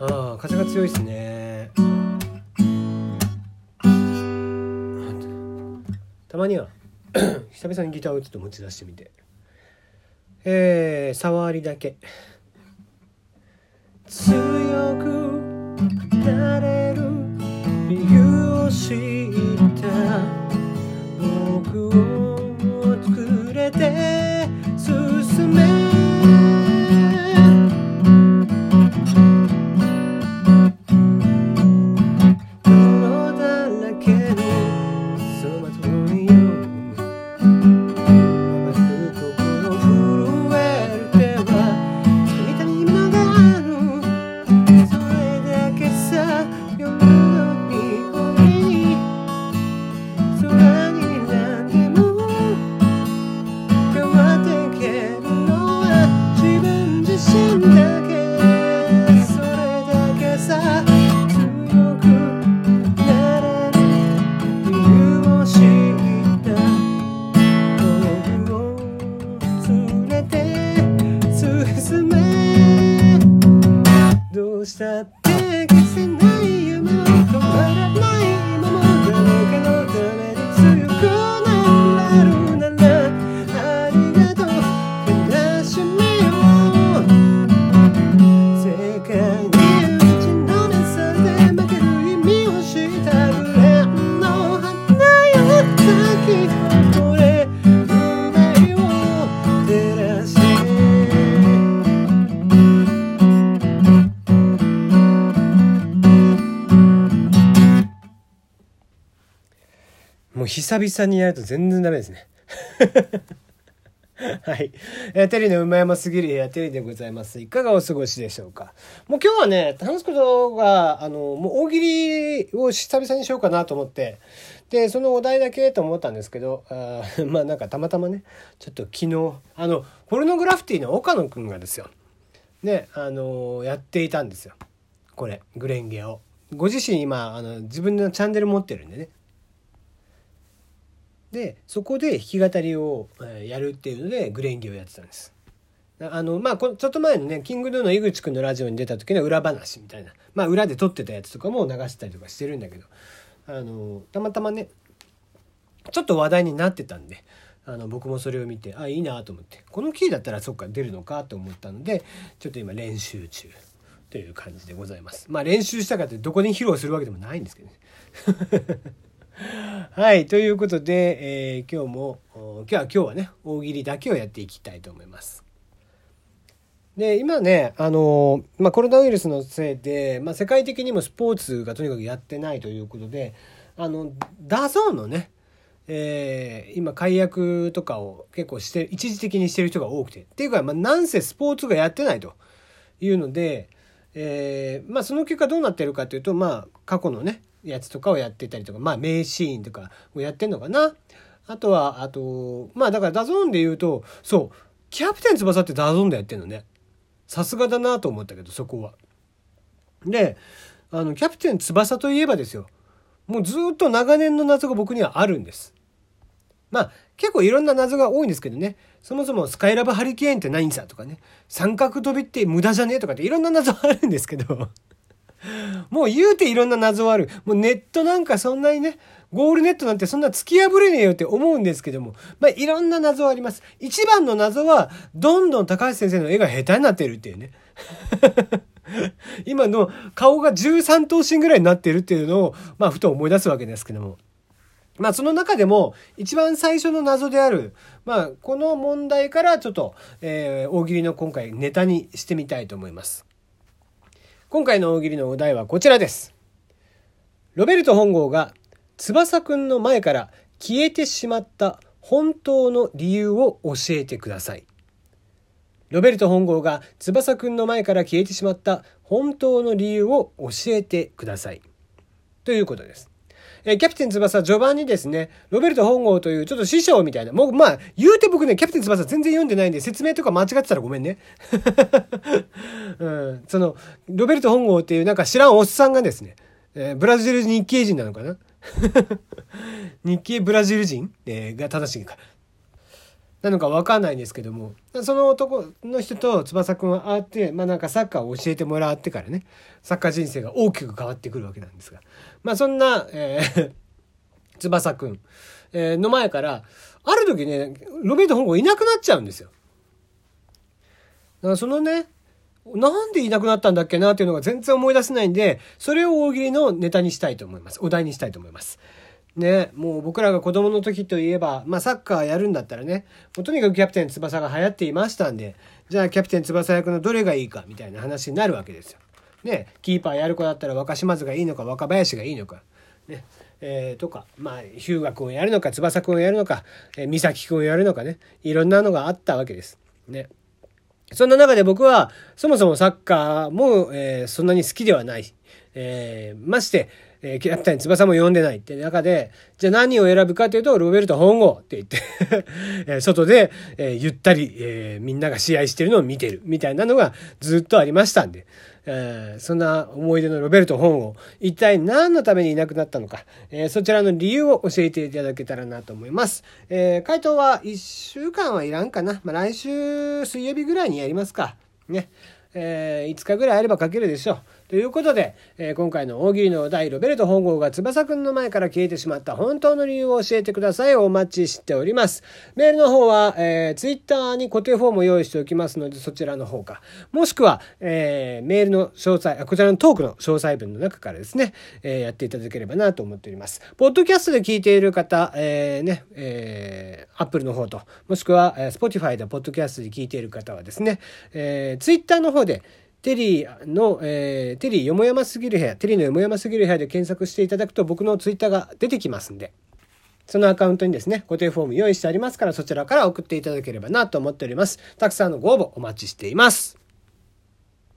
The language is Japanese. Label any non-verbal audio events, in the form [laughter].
ああ風が強いですね。たまには [coughs] 久々にギターをちょっと持ち出してみて。えー、触りだけ。強くなれる理由を知った僕を久々にやると全然ダメですね。[laughs] はい。えーテリーの馬山すぎる部屋テリーでございます。いかがお過ごしでしょうか？もう今日はね、話すことが、あの、もう大喜利を久々にしようかなと思って、で、そのお題だけと思ったんですけど、あー [laughs] まあなんかたまたまね、ちょっと昨日、あの、ポルノグラフィティの岡野くんがですよ、ね、あのやっていたんですよ。これ、グレンゲを。ご自身今、あの、自分のチャンネル持ってるんでね。でそこで弾き語りをやるっていうのでグレンゲをやってたんです。あのまあちょっと前のねキングヌーの井口くんのラジオに出た時の裏話みたいなまあ裏で撮ってたやつとかも流したりとかしてるんだけどあのたまたまねちょっと話題になってたんであの僕もそれを見てあいいなと思ってこのキーだったらそっか出るのかと思ったのでちょっと今練習中という感じでございます。まあ練習したかってどこに披露するわけでもないんですけどね。はい。ということで、えー今日も、今日は今日はね、大喜利だけをやっていきたいと思います。で、今ね、あのまあ、コロナウイルスのせいで、まあ、世界的にもスポーツがとにかくやってないということで、あの、 DAZN のね、えー今解約とかを結構して、一時的にしてる人が多くて。っていうか、まあ、なんせスポーツがやってないというので、えーまあその結果どうなってるかというと、まあ過去のね、やつとかをやってたりとか、まあ名シーンとかをやってんのかな。あとは、あと、まあだから DAZN で言うと、そう、キャプテン翼って DAZN でやってんのね。さすがだなと思ったけど、そこは。で、あの、キャプテン翼といえばですよ。もうずっと長年の謎が僕にはあるんです。まあ結構いろんな謎が多いんですけどね。そもそもスカイラブハリケーンって何さとかね。三角飛びって無駄じゃねとかっていろんな謎あるんですけど。もう言うていろんな謎ある。もうネットなんかそんなにね、ゴールネットなんてそんな突き破れねえよって思うんですけども。まあいろんな謎はあります。一番の謎は、どんどん高橋先生の絵が下手になってるっていうね。[laughs] 今の顔が13頭身ぐらいになってるっていうのを、まあふと思い出すわけですけども。まあその中でも一番最初の謎である、まあこの問題からちょっと、えー大喜利の今回ネタにしてみたいと思います。今回の大喜利のお題はこちらです。ロベルト本郷が翼くんの前から消えてしまった本当の理由を教えてください。ロベルト本郷が翼くんの前から消えてしまった本当の理由を教えてください。ということです。えーキャプテン翼序盤にですね、ロベルト本郷というちょっと師匠みたいな、もうまあ言うて僕ね、キャプテン翼全然読んでないんで説明とか間違ってたらごめんね。[laughs] うん、その、ロベルト本郷っていうなんか知らんおっさんがですね、えーブラジル日系人なのかな？[laughs] 日系ブラジル人、えーが正しいか。なのかわかんないんですけども、その男の人と翼くんは会って、まあなんかサッカーを教えてもらってからね、サッカー人生が大きく変わってくるわけなんですが。まあそんな、えー、[laughs] 翼くん、えー、の前から、ある時ね、ロベルト本郷いなくなっちゃうんですよ。だからそのね、なんでいなくなったんだっけなっていうのが全然思い出せないんで、それを大喜利のネタにしたいと思います。お題にしたいと思います。ね、もう僕らが子供の時といえば、まあサッカーやるんだったらね、もうとにかくキャプテン翼が流行っていましたんで、じゃあキャプテン翼役のどれがいいかみたいな話になるわけですよ。ね、キーパーやる子だったら若島津がいいのか若林がいいのか。ね。えー、とか、まあ、日向君をやるのか、翼君をやるのか、えー、美咲君をやるのかね。いろんなのがあったわけです。ね。そんな中で僕は、そもそもサッカーも、えー、そんなに好きではない。えー、まして、えー、キャプテン翼も呼んでないって中で、じゃあ何を選ぶかというと、ロベルト本郷って言って [laughs] え外で、えー、ゆったり、えー、みんなが試合してるのを見てるみたいなのがずっとありましたんで、えー、そんな思い出のロベルト本を一体何のためにいなくなったのか、えー、そちらの理由を教えていただけたらなと思います。えー、回答は1週間はいらんかな。まあ、来週水曜日ぐらいにやりますか。ね。えー、5日ぐらいあれば書けるでしょう。ということで、えー、今回の大喜利のお題、ロベルト本郷が翼くんの前から消えてしまった本当の理由を教えてください。お待ちしております。メールの方は、えー、ツイッターに固定フォームを用意しておきますので、そちらの方か。もしくは、えー、メールの詳細、こちらのトークの詳細文の中からですね、えー、やっていただければなと思っております。ポッドキャストで聞いている方、えー、ね、えー、アップルの方と、もしくは、えー、Spotify でポッドキャストで聞いている方はですね、えー、ツイッターの方で、テリーの、えー、テリーよもやますぎる部屋、テリーのよもやますぎる部屋で検索していただくと僕のツイッターが出てきますんで、そのアカウントにですね、固定フォーム用意してありますから、そちらから送っていただければなと思っております。たくさんのご応募お待ちしています。